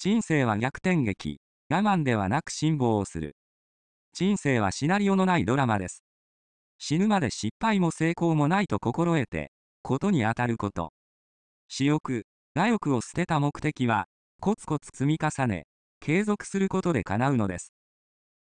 人生は逆転劇。我慢ではなく辛抱をする。人生はシナリオのないドラマです。死ぬまで失敗も成功もないと心得て、ことに当たること。私欲、我欲を捨てた目的は、コツコツ積み重ね、継続することで叶うのです。